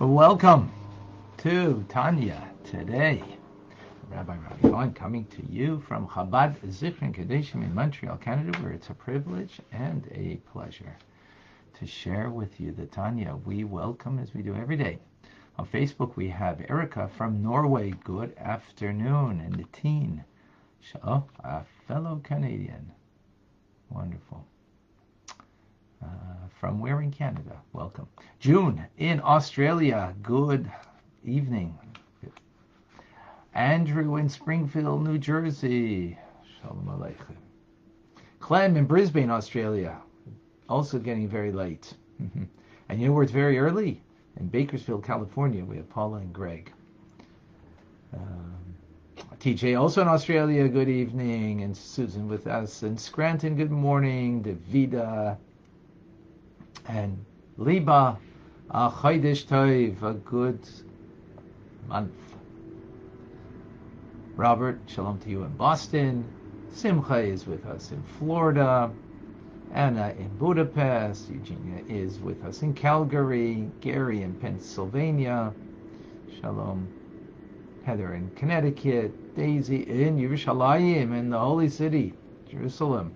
Welcome to Tanya today. Rabbi Ravi Cohen coming to you from Chabad Zichron Kedoshim in Montreal, Canada, where it's a privilege and a pleasure to share with you the Tanya we welcome as we do every day. On Facebook, we have Erica from Norway. Good afternoon. And the teen, oh, a fellow Canadian. Wonderful. Uh, from where in Canada? Welcome. June in Australia. Good evening. Andrew in Springfield, New Jersey. Shalom Aleichem. Clem in Brisbane, Australia. Also getting very late. and you know where it's very early? In Bakersfield, California, we have Paula and Greg. Um, TJ also in Australia, good evening. And Susan with us. And Scranton, good morning. Davida and Liba, a Chodesh Tov, a good month. Robert, shalom to you in Boston. Simcha is with us in Florida. Anna in Budapest. Eugenia is with us in Calgary. Gary in Pennsylvania. Shalom. Heather in Connecticut. Daisy in Yerushalayim in the Holy City, Jerusalem.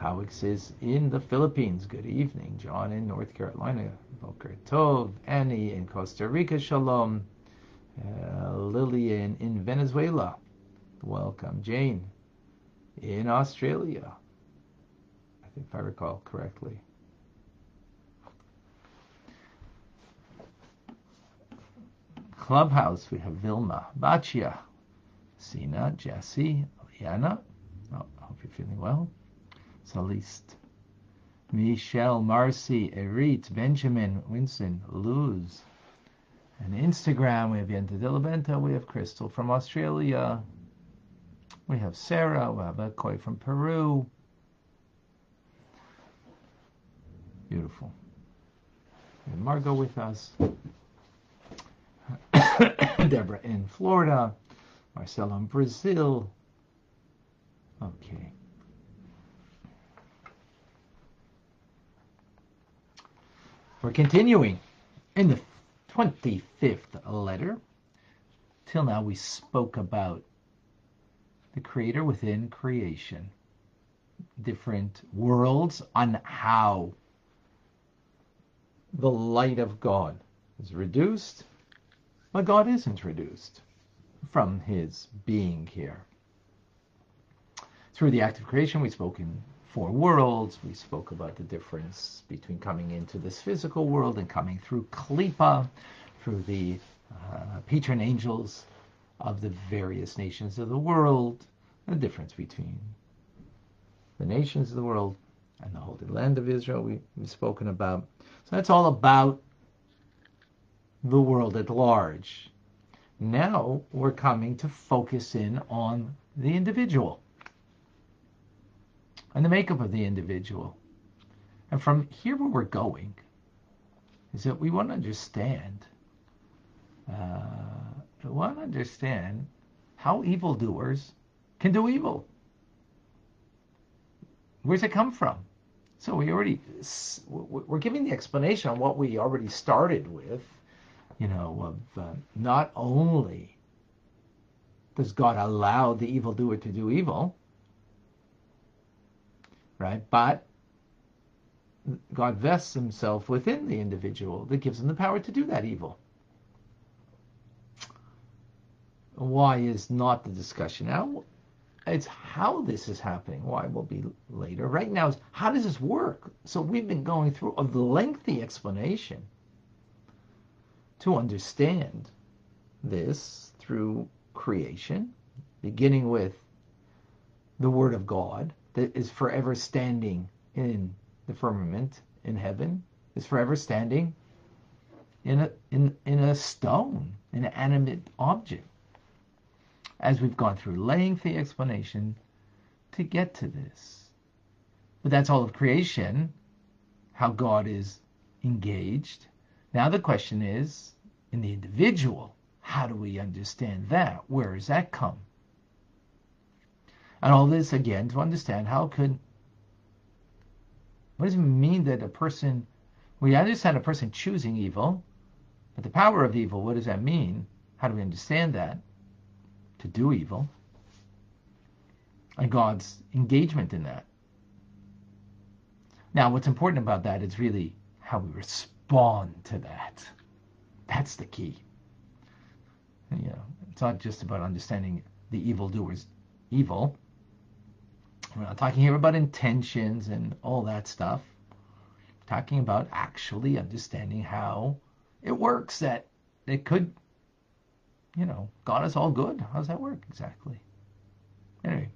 Powix is in the Philippines. Good evening. John in North Carolina. Boker Tov. Annie in Costa Rica. Shalom. Uh, Lillian in Venezuela. Welcome. Jane in Australia. I think if I recall correctly. Clubhouse, we have Vilma, Bachia, Sina, Jesse, Liana. Oh, I hope you're feeling well. Salist. Michelle, Marcy, Erit, Benjamin, Winston, Luz. And Instagram, we have Yenta Dilabenta, we have Crystal from Australia, we have Sarah, we have Koi from Peru. Beautiful. And Margot with us. Deborah in Florida. Marcelo in Brazil. Okay. We're continuing in the 25th letter. Till now, we spoke about the Creator within creation, different worlds on how the light of God is reduced, but God isn't reduced from his being here. Through the act of creation, we spoke in four worlds. We spoke about the difference between coming into this physical world and coming through Klippa, through the uh, patron angels of the various nations of the world, the difference between the nations of the world and the Holy Land of Israel we, we've spoken about. So that's all about the world at large. Now we're coming to focus in on the individual and the makeup of the individual. And from here, where we're going is that we want to understand, uh, we want to understand how evildoers can do evil. Where's it come from? So we already we're giving the explanation on what we already started with, you know, of uh, not only does God allow the evildoer to do evil, right? But God vests himself within the individual that gives him the power to do that evil. Why is not the discussion now? It's how this is happening. Why will be later. Right now is how does this work? So we've been going through a lengthy explanation to understand this through creation, beginning with the Word of God, that is forever standing in the firmament in heaven, is forever standing in a in in a stone, an animate object. As we've gone through lengthy explanation to get to this. But that's all of creation, how God is engaged. Now the question is, in the individual, how do we understand that? Where does that come? And all this again to understand how could what does it mean that a person We understand a person choosing evil, but the power of evil, what does that mean? How do we understand that? To do evil. And God's engagement in that. Now, what's important about that is really how we respond to that. That's the key. You know, it's not just about understanding the evildoer's evil. We're not talking here about intentions and all that stuff. We're talking about actually understanding how it works. That it could, you know, God is all good. How does that work exactly? Anyway.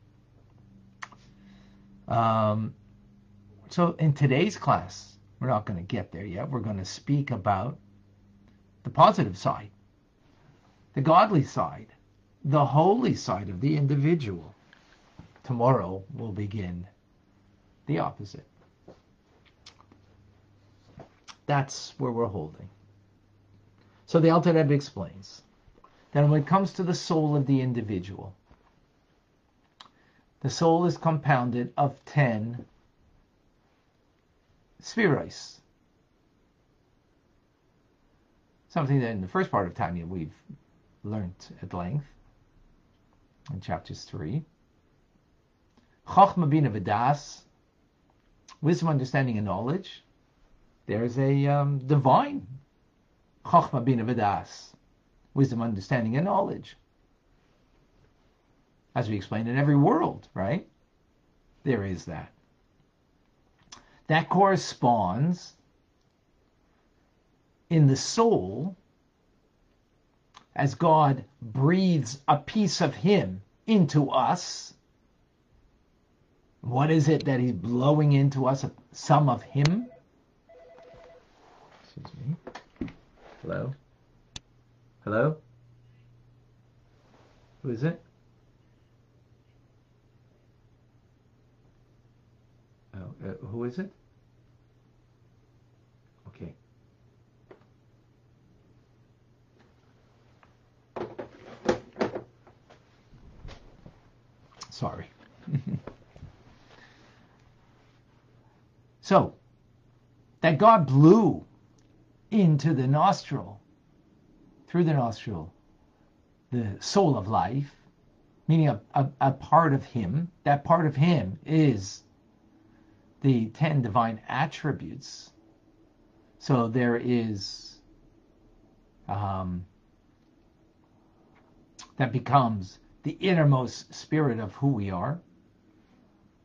Um, so in today's class, we're not going to get there yet. We're going to speak about the positive side, the godly side, the holy side of the individual. Tomorrow we'll begin the opposite. That's where we're holding. So the Alter Rebbe explains that when it comes to the soul of the individual, the soul is compounded of ten spheres. Something that in the first part of Tanya we've learned at length in chapters 3. Chochma Bina Vidas, wisdom, understanding, and knowledge. There's a um, divine Chochma Bina Vidas, wisdom, understanding, and knowledge. As we explained in every world, right? There is that. That corresponds in the soul as God breathes a piece of Him into us. What is it that He's blowing into us? Some of Him? Excuse me. Hello? Hello? Who is it? Oh, uh, who is it? Okay. Sorry. so, that God blew into the nostril, through the nostril, the soul of life, meaning a, a, a part of Him. That part of Him is the ten divine attributes. So there is um, that becomes the innermost spirit of who we are,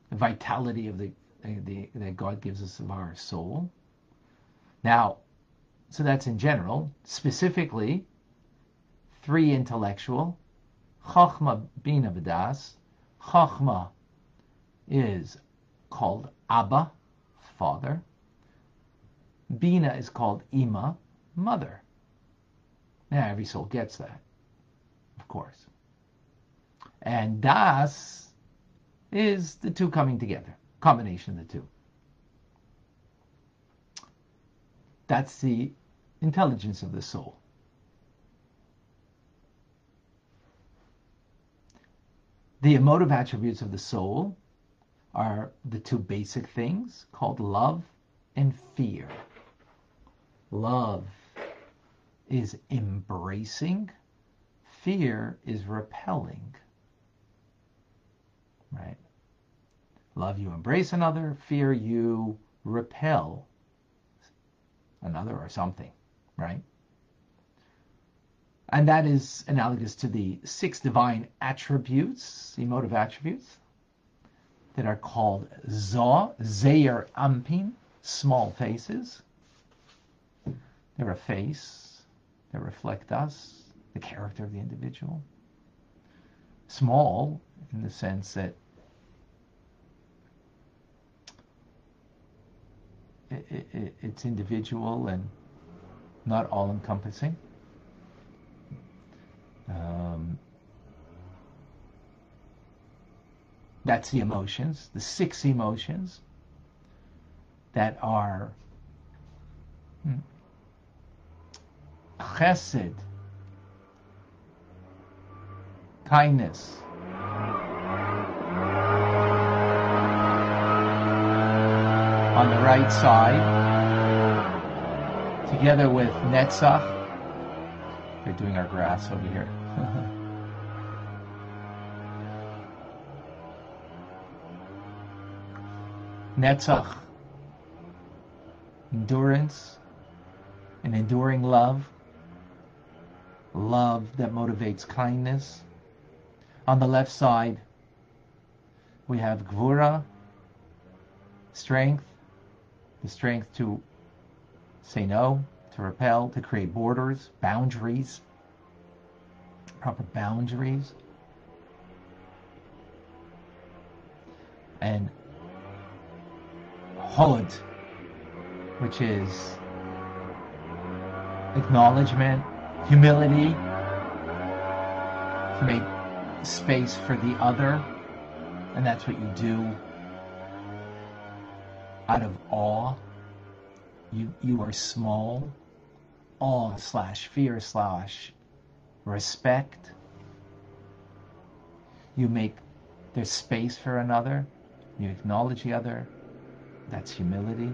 the vitality of the, the that God gives us of our soul. Now, so that's in general. Specifically, three intellectual, Chachma Bina Vidas. Chachma is called Abba, father. Bina is called Ima, mother. Now, every soul gets that, of course. And Das is the two coming together, combination of the two. That's the intelligence of the soul. The emotive attributes of the soul are the two basic things called love and fear. Love is embracing, fear is repelling. Right? Love you embrace another, fear you repel another or something, right? And that is analogous to the six divine attributes, emotive attributes, that are called Za, Zeir Anpin, small faces. They're a face that reflect us, the character of the individual. Small in the sense that it, it, it's individual and not all encompassing. Um, that's the emotions, the six emotions that are hmm, chesed, kindness, on the right side, together with Netzach. They're doing our grass over here. Netzach, endurance, and enduring love, love that motivates kindness. On the left side, we have Gvura, strength, the strength to say no, to repel, to create borders, boundaries, proper boundaries. And Hod, which is acknowledgement, humility, to make space for the other. And that's what you do out of awe. You, you are small. Awe slash fear slash respect. You make there's space for another. You acknowledge the other. That's humility.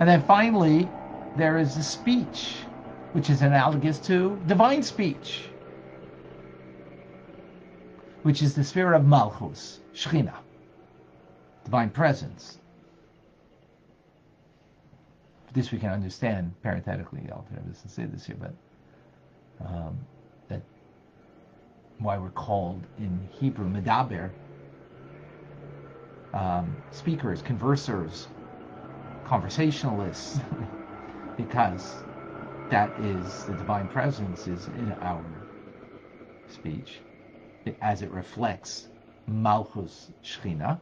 And then finally, there is the speech, which is analogous to divine speech, which is the spirit of Malchus, Shechina, divine presence. This we can understand parenthetically. I'll doesn't say this here, but um, that why we're called in Hebrew medaber, um, speakers, conversers, conversationalists, because that is the divine presence is in our speech as it reflects Malchus Shechina,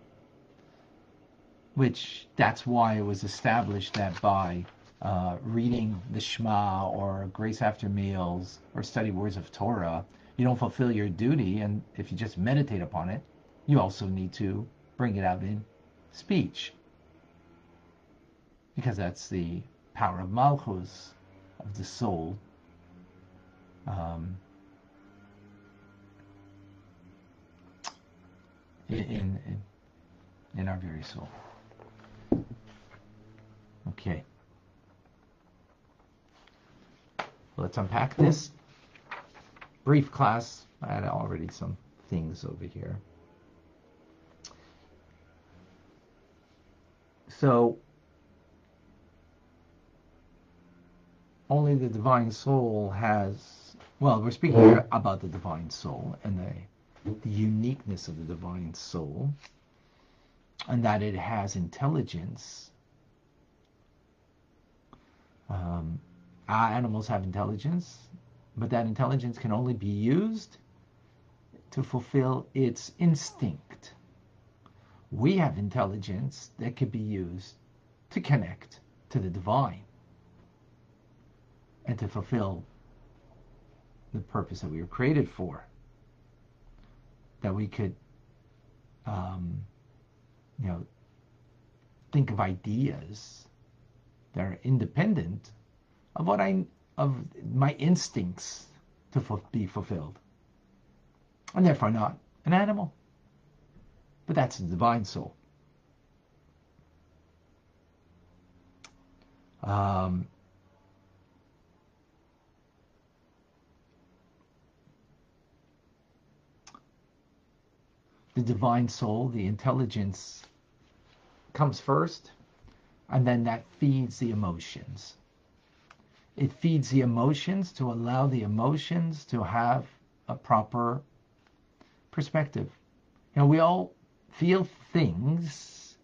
which that's why it was established that by uh, reading the Shema or grace after meals or study words of Torah, you don't fulfill your duty. And if you just meditate upon it, you also need to bring it out in speech. Because that's the power of Malchus, of the soul. Um, in, in, in our very soul. Okay. Let's unpack this. Brief class. I had already some things over here. So, only the divine soul has, well, we're speaking here about the divine soul and the, the uniqueness of the divine soul, and that it has intelligence. Um, animals have intelligence, but that intelligence can only be used to fulfill its instinct. We have intelligence that could be used to connect to the divine and to fulfill the purpose that we were created for. That we could, um, you know, think of ideas that are independent of what I of my instincts to be fulfilled, and therefore not an animal. But that's the divine soul. Um, the divine soul, the intelligence, comes first, and then that feeds the emotions. It feeds the emotions to allow the emotions to have a proper perspective. You know, we all feel things,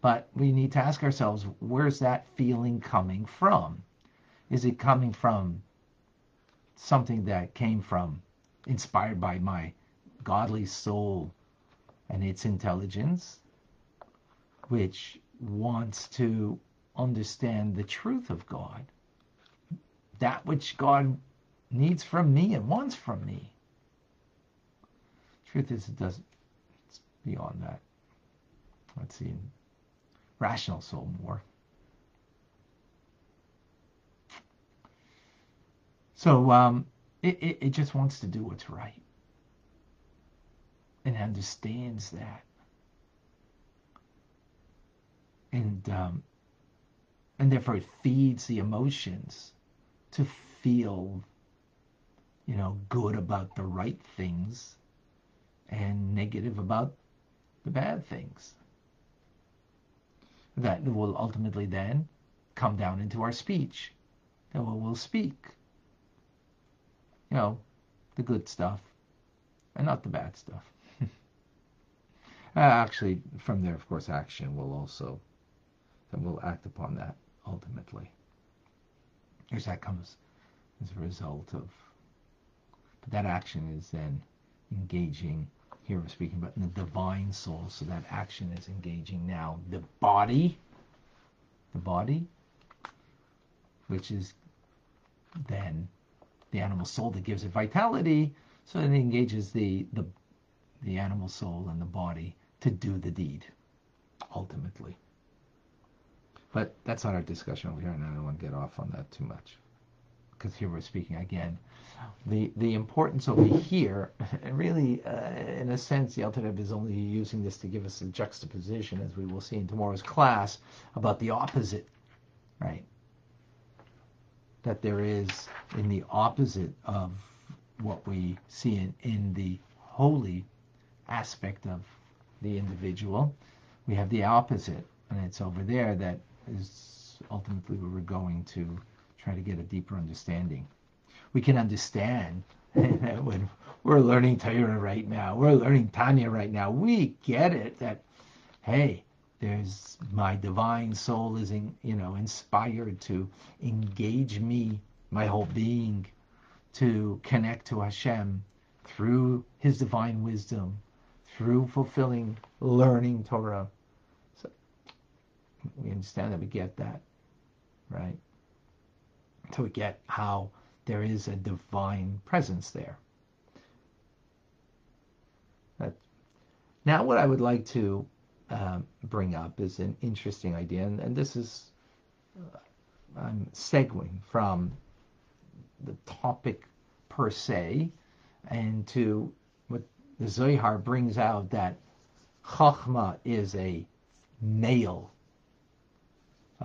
but we need to ask ourselves where's that feeling coming from? Is it coming from something that came from, inspired by my godly soul and its intelligence, which wants to understand the truth of God, that which God needs from me and wants from me. Truth is, it doesn't it's beyond that. Let's see. Rational soul more. So um, it, it, it just wants to do what's right and understands that. And um, And therefore it feeds the emotions to feel, you know, good about the right things and negative about the bad things. That will ultimately then come down into our speech. And we'll, we'll speak, you know, the good stuff and not the bad stuff. uh, actually, from there, of course, action will also, then we'll act upon that ultimately. Because that comes as a result of, but that action is then engaging, here we're speaking about the divine soul, so that action is engaging now the body, the body, which is then the animal soul that gives it vitality, so it engages the, the, the animal soul and the body to do the deed, ultimately. But that's not our discussion over here, and I don't want to get off on that too much. Because here we're speaking again. The the importance over here, really, uh, in a sense, the Alter is only using this to give us a juxtaposition, as we will see in tomorrow's class, about the opposite, right? That there is in the opposite of what we see in, in the holy aspect of the individual, we have the opposite, and it's over there that is ultimately where we're going to try to get a deeper understanding. We can understand that when we're learning Torah right now, we're learning Tanya right now. We get it that, hey, there's my divine soul is in, you know inspired to engage me, my whole being, to connect to Hashem through His divine wisdom, through fulfilling, learning Torah. We understand that we get that, right? So we get how there is a divine presence there. Now, what I would like to um, bring up is an interesting idea, and, and this is uh, I'm segueing from the topic per se, and to what the Zohar brings out that Chachma is a male,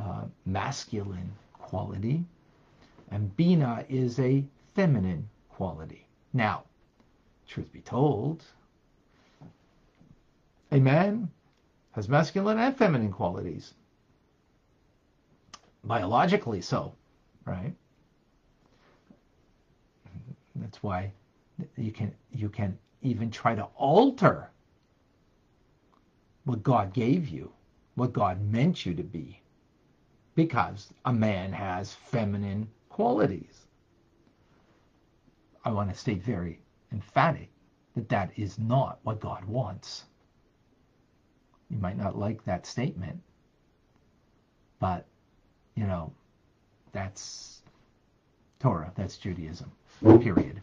uh, masculine quality, and Bina is a feminine quality. Now, truth be told, a man has masculine and feminine qualities. Biologically so, right? That's why you can you can even try to alter what God gave you, what God meant you to be, because a man has feminine qualities. I want to state very emphatic that that is not what God wants. You might not like that statement, but you know, that's Torah, that's Judaism period.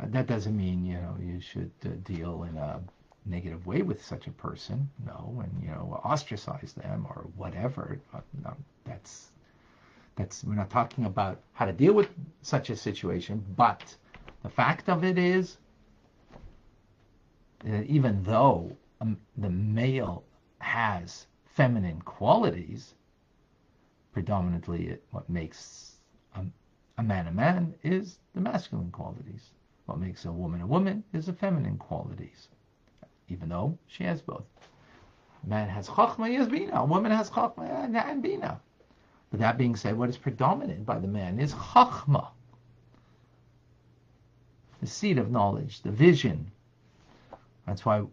Uh, that doesn't mean you know you should uh, deal in a negative way with such a person. No, and you know ostracize them or whatever. Uh, no, that's that's we're not talking about how to deal with such a situation. But the fact of it is that even though um, the male has feminine qualities, predominantly it, what makes um, a man a man is the masculine qualities. What makes a woman a woman is the feminine qualities, even though she has both. Man has chachma, he has bina. A woman has chachma and bina. But that being said, what is predominant by the man is chachma, the seed of knowledge, the vision. That's why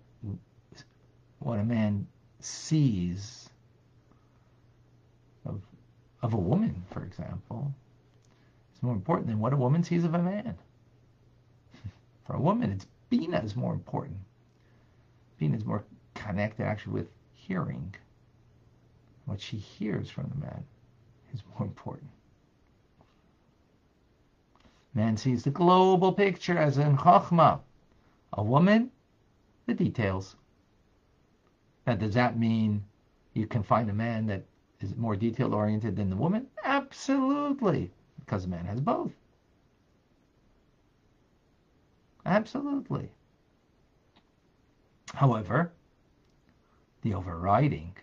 what a man sees of, of a woman, for example, is more important than what a woman sees of a man. For a woman, it's Bina is more important. Bina is more connected actually with hearing. What she hears from the man is more important. Man sees the global picture as in Chachma. A woman, the details. Now, does that mean you can find a man that is more detail oriented than the woman? Absolutely because a man has both. Absolutely. However, the overriding,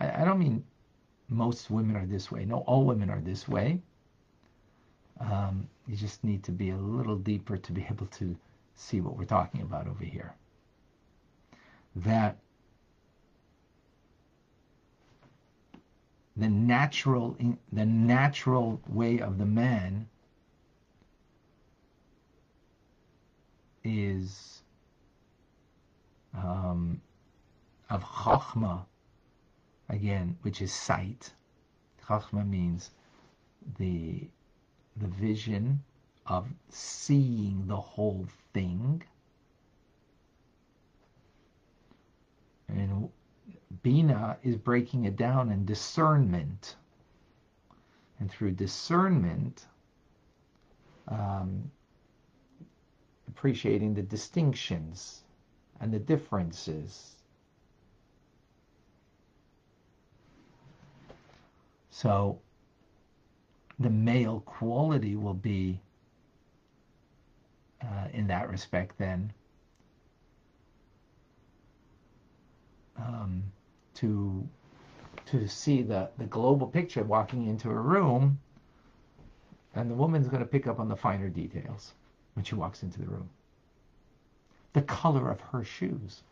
I, I don't mean most women are this way. No, all women are this way. Um, you just need to be a little deeper to be able to see what we're talking about over here. That the natural the natural way of the man is um, of chachma again, which is sight. Chachma means the the vision of seeing the whole thing. And Bina is breaking it down in discernment. And through discernment, um, appreciating the distinctions and the differences. So the male quality will be, uh, in that respect, then, um, to to see the, the global picture walking into a room, and the woman's going to pick up on the finer details when she walks into the room. The color of her shoes.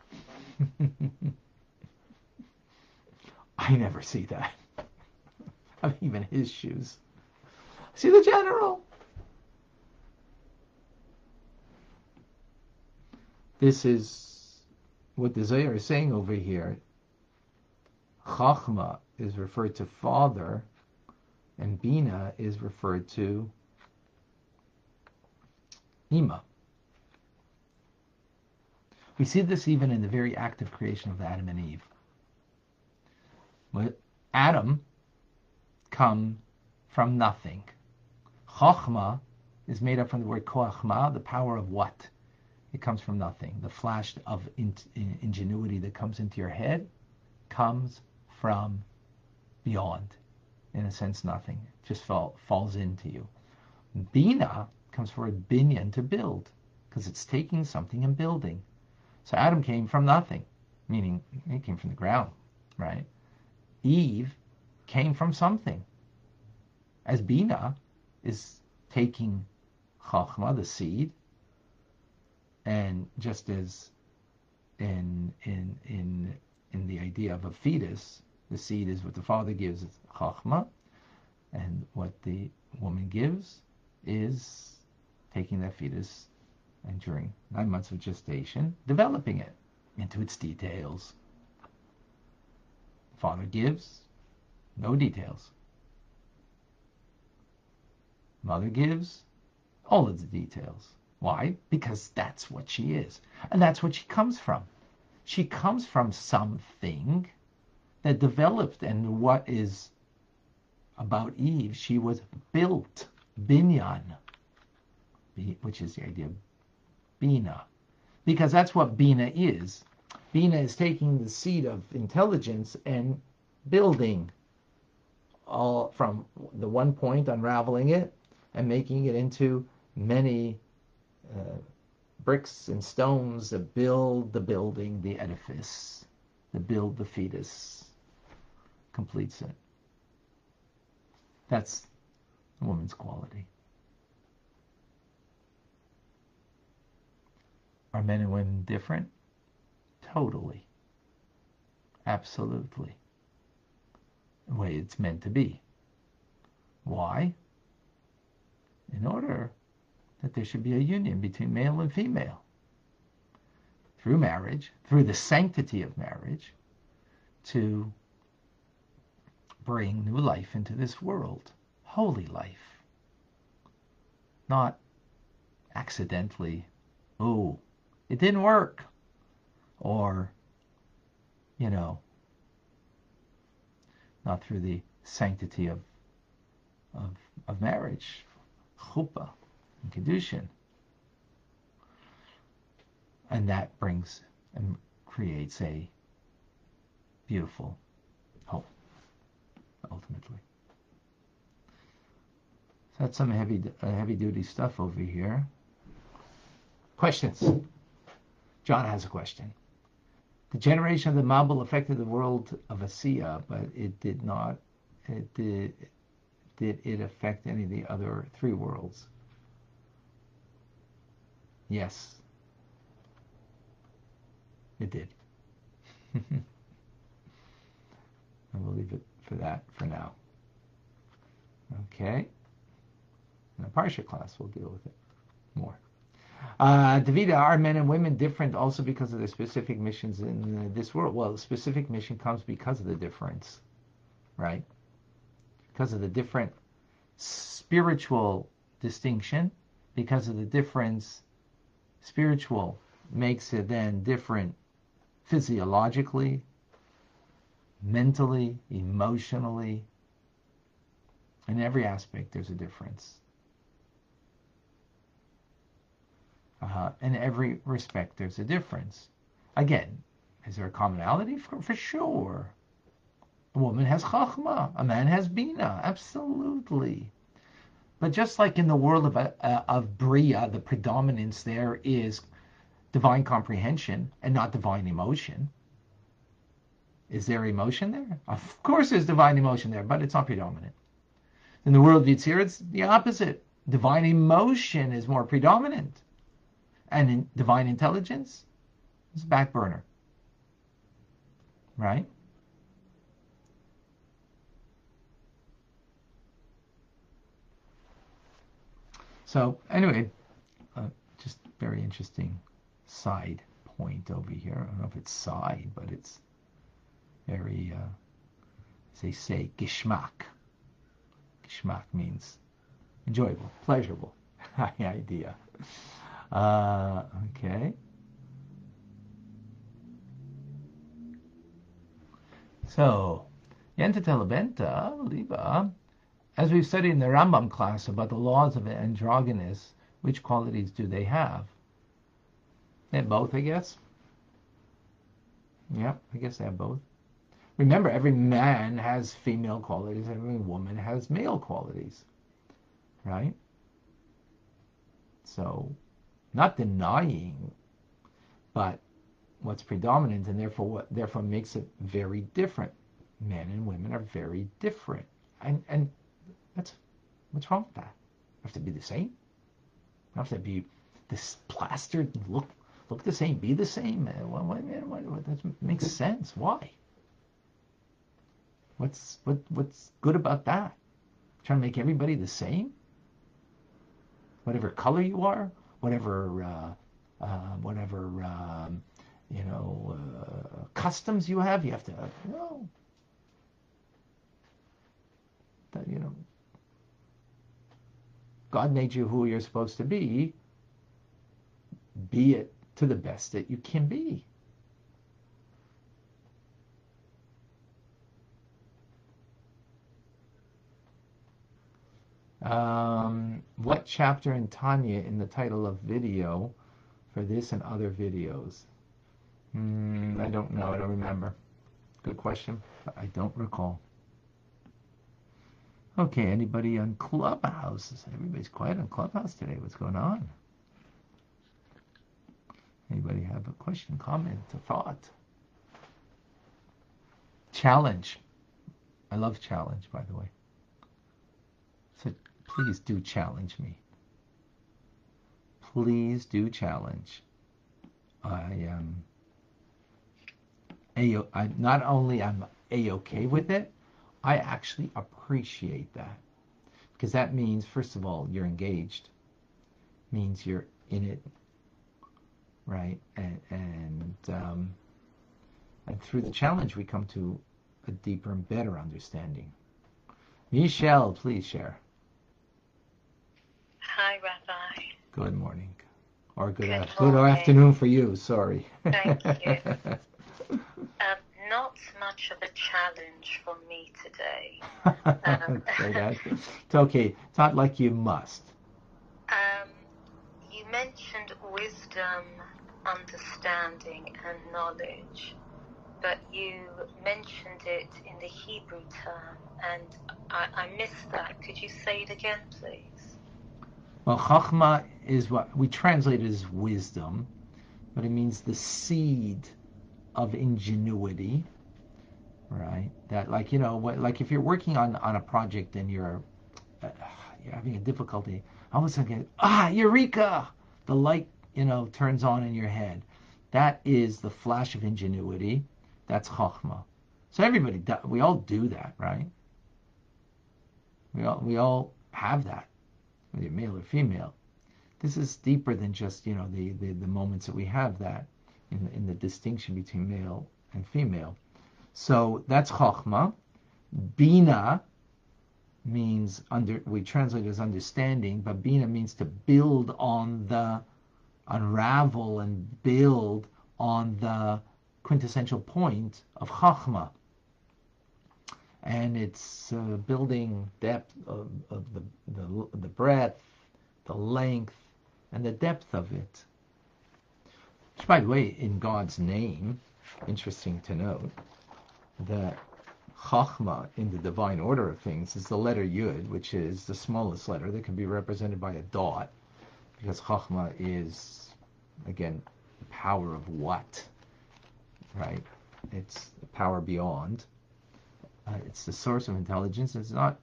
I never see that. I mean, even his shoes. See the general. This is what the Zohar is saying over here. Chachma is referred to father, and Bina is referred to Ima. We see this even in the very act of creation of Adam and Eve. Adam come from nothing. Chokhmah is made up from the word koachma, the power of what? It comes from nothing. The flash of in, in, ingenuity that comes into your head comes from beyond. In a sense, nothing. It just fall, falls into you. Bina comes from a binyan to build, because it's taking something and building. So Adam came from nothing, meaning he came from the ground, right? Eve came from something. As Bina, is taking chachma, the seed, and just as in in in in the idea of a fetus, the seed is what the father gives is chachma, and what the woman gives is taking that fetus and during nine months of gestation, developing it into its details. Father gives no details. Mother gives all of the details. Why? Because that's what she is. And that's what she comes from. She comes from something that developed, and what is about Eve, she was built, binyan, which is the idea of bina. Because that's what bina is. Bina is taking the seed of intelligence and building all from the one point, unraveling it, and making it into many uh, bricks and stones that build the building, the edifice, that build the fetus, completes it. That's a woman's quality. Are men and women different? Totally. Absolutely. The way it's meant to be. Why? in order that there should be a union between male and female through marriage, through the sanctity of marriage, to bring new life into this world, holy life, not accidentally, oh, it didn't work, or, you know, not through the sanctity of, of, of marriage, chuppah and kedushin, and that brings and creates a beautiful home ultimately. So that's some heavy uh, heavy duty stuff over here. Questions? John has a question. The generation of the Mabul affected the world of Asiya, but it did not it, did, did it affect any of the other three worlds? Yes, it did. and we'll leave it for that for now. Okay. In the Parsha class, we'll deal with it more. Uh, are men and women different also because of their specific missions in this world? Well, the specific mission comes because of the difference, right? Because of the different spiritual distinction, because of the difference, spiritual makes it then different physiologically, mentally, emotionally. In every aspect, there's a difference. Uh, in every respect, there's a difference. Again, is there a commonality? For, for sure. A woman has chachma, a man has bina, absolutely. But just like in the world of, uh, of Bria, the predominance there is divine comprehension and not divine emotion. Is there emotion there? Of course there's divine emotion there, but it's not predominant. In the world of Yitzhir, it's the opposite. Divine emotion is more predominant and in divine intelligence is back burner. Right? So anyway, uh, just very interesting side point over here. I don't know if it's side, but it's very, uh, as they say, geschmack. Geschmack means enjoyable, pleasurable high idea. Uh, okay. So, Yenta Telebenta, Liba, as we've studied in the Rambam class about the laws of androgynous, which qualities do they have? They have both, I guess. Yeah, I guess they have both. Remember, every man has female qualities, every woman has male qualities, right? So not denying, but what's predominant, and therefore what therefore makes it very different. Men and women are very different, and and that's what's wrong with that. Have to be the same. Have to be this plastered look look the same, be the same. Uh, what, what, what, what, that makes sense. Why? What's what what's good about that? Trying to make everybody the same? Whatever color you are, whatever uh, uh, whatever um, you know uh, customs you have. You have to you know that you know God made you who you're supposed to be. Be it to the best that you can be. Um, what chapter in Tanya in the title of video for this and other videos? Mm, I don't know. I don't remember. Good question. I don't recall. Okay, anybody on Clubhouse? Everybody's quiet on Clubhouse today. What's going on? Anybody have a question, comment, a thought? Challenge. I love challenge, by the way. So please do challenge me. Please do challenge. I am a I not only I'm a okay with it, I actually appreciate that because that means first of all you're engaged, means you're in it, right? And and um, and through the challenge we come to a deeper and better understanding. Michelle, please share. Hi, Rabbi. Good morning. Or good, good, good afternoon for you, sorry. Thank you. um, not much of a challenge for me today. Um, okay, it's okay. It's not like you must. Um, you mentioned wisdom, understanding, and knowledge, but you mentioned it in the Hebrew term, and I, I missed that. Could you say it again, please? Well, chachma is what we translate as wisdom, but it means the seed of ingenuity. right? That like you know, like if you're working on on a project and you're uh, you're having a difficulty, all of a sudden, ah, eureka! The light you know turns on in your head. That is the flash of ingenuity. That's chachma. So everybody, we all do that, right? We all we all have that, whether you're male or female. This is deeper than just you know the the, the moments that we have that in in the distinction between male and female. So that's Chokhmah. Bina means under we translate as understanding, but Bina means to build on the unravel and build on the quintessential point of Chachma. And it's uh, building depth of, of the, the, the breadth, the length, and the depth of it. Which, by the way, in God's name, interesting to note, that Chachma in the divine order of things is the letter Yud, which is the smallest letter that can be represented by a dot, because Chachma is, again, the power of what, right? It's the power beyond. Uh, it's the source of intelligence. It's not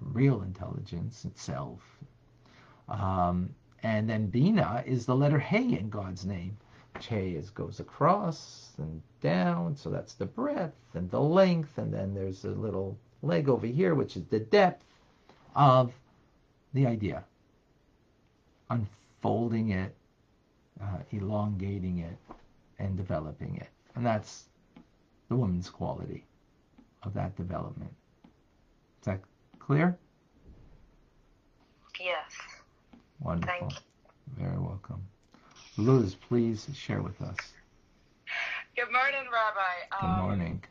real intelligence itself. Um, and then Bina is the letter Hey in God's name. Che is goes across and down, so that's the breadth and the length, and then there's a little leg over here, which is the depth of the idea. Unfolding it, uh, elongating it, and developing it. And that's the woman's quality of that development. Is that clear? Yes. Wonderful. Very welcome. Luz, please share with us. Good morning, Rabbi. Good um, morning.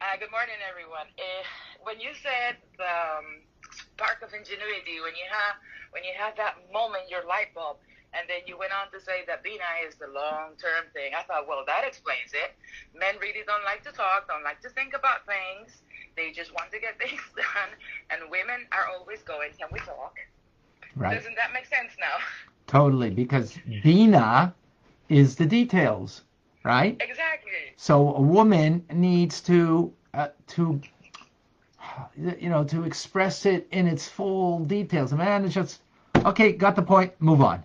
Uh, good morning, everyone. Uh, when you said the um, spark of ingenuity, when you have when you have that moment, your light bulb, and then you went on to say that Bina is the long-term thing. I thought, well, that explains it. Men really don't like to talk, don't like to think about things. They just want to get things done, and women are always going, "Can we talk?" Right. Doesn't that make sense now? Totally, because Bina is the details, right? Exactly. So a woman needs to uh, to you know to express it in its full details. A man is just okay, got the point, move on.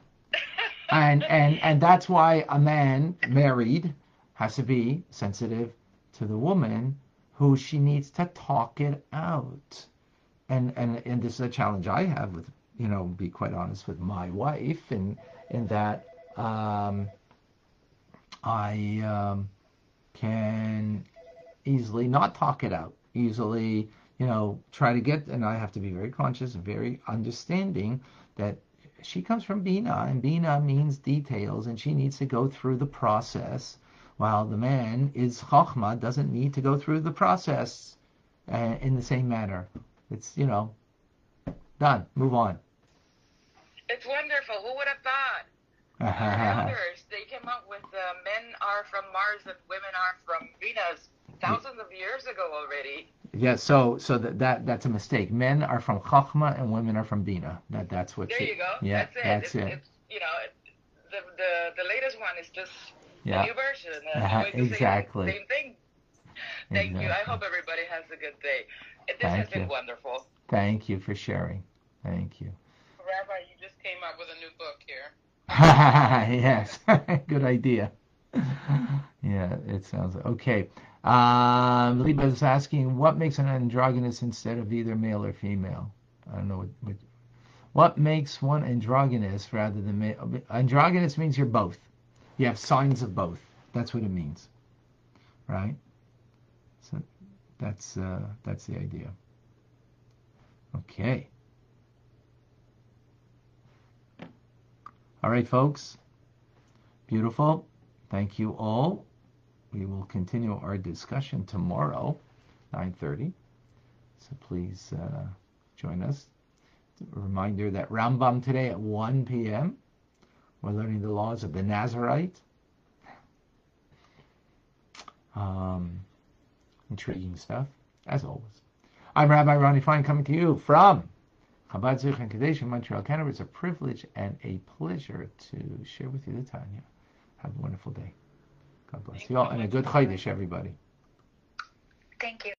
And and and that's why a man married has to be sensitive to the woman who she needs to talk it out. And and and this is a challenge I have with you know, be quite honest with my wife, in in that um, I um, can easily not talk it out, easily, you know, try to get, and I have to be very conscious and very understanding that she comes from Bina, and Bina means details, and she needs to go through the process, while the man is Chachma, doesn't need to go through the process uh, in the same manner. It's, you know, done, move on. It's wonderful. Who would have thought? Elders, they came up with uh, men are from Mars and women are from Venus thousands of years ago already. Yeah, so so that, that that's a mistake. Men are from Chachma and women are from Bina. That that's what. There you go. Yeah, that's it. That's it's, it. It's, you know, the the the latest one is just yeah. a new version. Uh, uh, exactly. Same, same thing. Thank exactly. you. I hope everybody has a good day. This Thank has you. been wonderful. Thank you for sharing. Thank you. Rabbi, you just came up with a new book here. yes, good idea. yeah, it sounds okay. Um, Liba is asking, what makes an androgynous instead of either male or female? I don't know what. What, what makes one androgynous rather than male? Androgynous means you're both. You have signs of both. That's what it means, right? So that's uh, that's the idea. Okay. All right, folks. Beautiful. Thank you all. We will continue our discussion tomorrow, 9:30. So please uh, join us. A reminder that Rambam today at 1 p.m. We're learning the laws of the Nazarite. Um, intriguing stuff, as always. I'm Rabbi Ronnie Fine coming to you from Chabad Zurich and Kadesh in Montreal, Canada. It's a privilege and a pleasure to share with you the Tanya. Have a wonderful day. God bless you all, and a good Chodesh, everybody. Thank you.